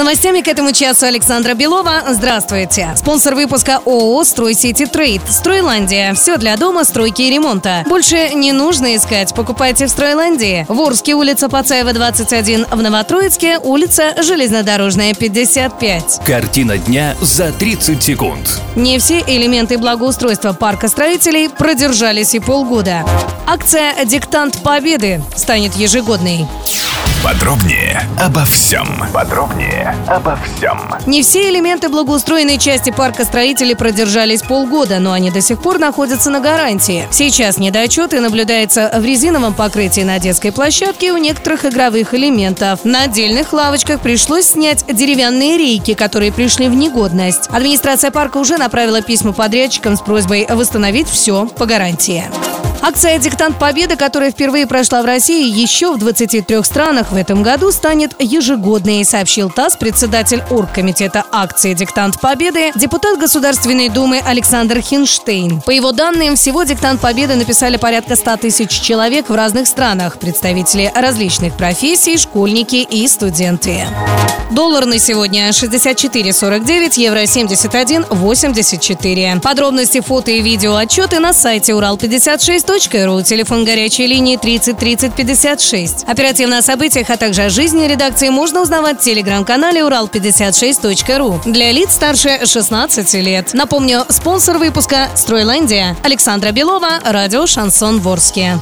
Новостями к этому часу Александра Белова. Здравствуйте. Спонсор выпуска ООО «Стройсити Трейд». «Стройландия». Все для дома, стройки и ремонта. Больше не нужно искать. Покупайте в «Стройландии». В Орске улица Пацаева, 21. В Новотроицке улица Железнодорожная, 55. Картина дня за 30 секунд. Не все элементы благоустройства парка строителей продержались и полгода. Акция «Диктант Победы» станет ежегодной. Подробнее обо всем. Подробнее обо всем. Не все элементы благоустроенной части парка строителей продержались полгода, но они до сих пор находятся на гарантии. Сейчас недочеты наблюдается в резиновом покрытии на детской площадке и у некоторых игровых элементов. На отдельных лавочках пришлось снять деревянные рейки, которые пришли в негодность. Администрация парка уже направила письма подрядчикам с просьбой восстановить все по гарантии. Акция «Диктант Победы», которая впервые прошла в России еще в 23 странах в этом году, станет ежегодной, сообщил ТАСС председатель оргкомитета акции «Диктант Победы», депутат Государственной Думы Александр Хинштейн. По его данным, всего «Диктант Победы» написали порядка 100 тысяч человек в разных странах, представители различных профессий, школьники и студенты. Доллар на сегодня 64,49, евро 71,84. Подробности, фото и видео отчеты на сайте урал56.ру, телефон горячей линии 30 30 56. Оперативно о событиях, а также о жизни редакции можно узнавать в телеграм-канале урал56.ру для лиц старше 16 лет. Напомню, спонсор выпуска «Стройландия» Александра Белова, радио «Шансон Ворске».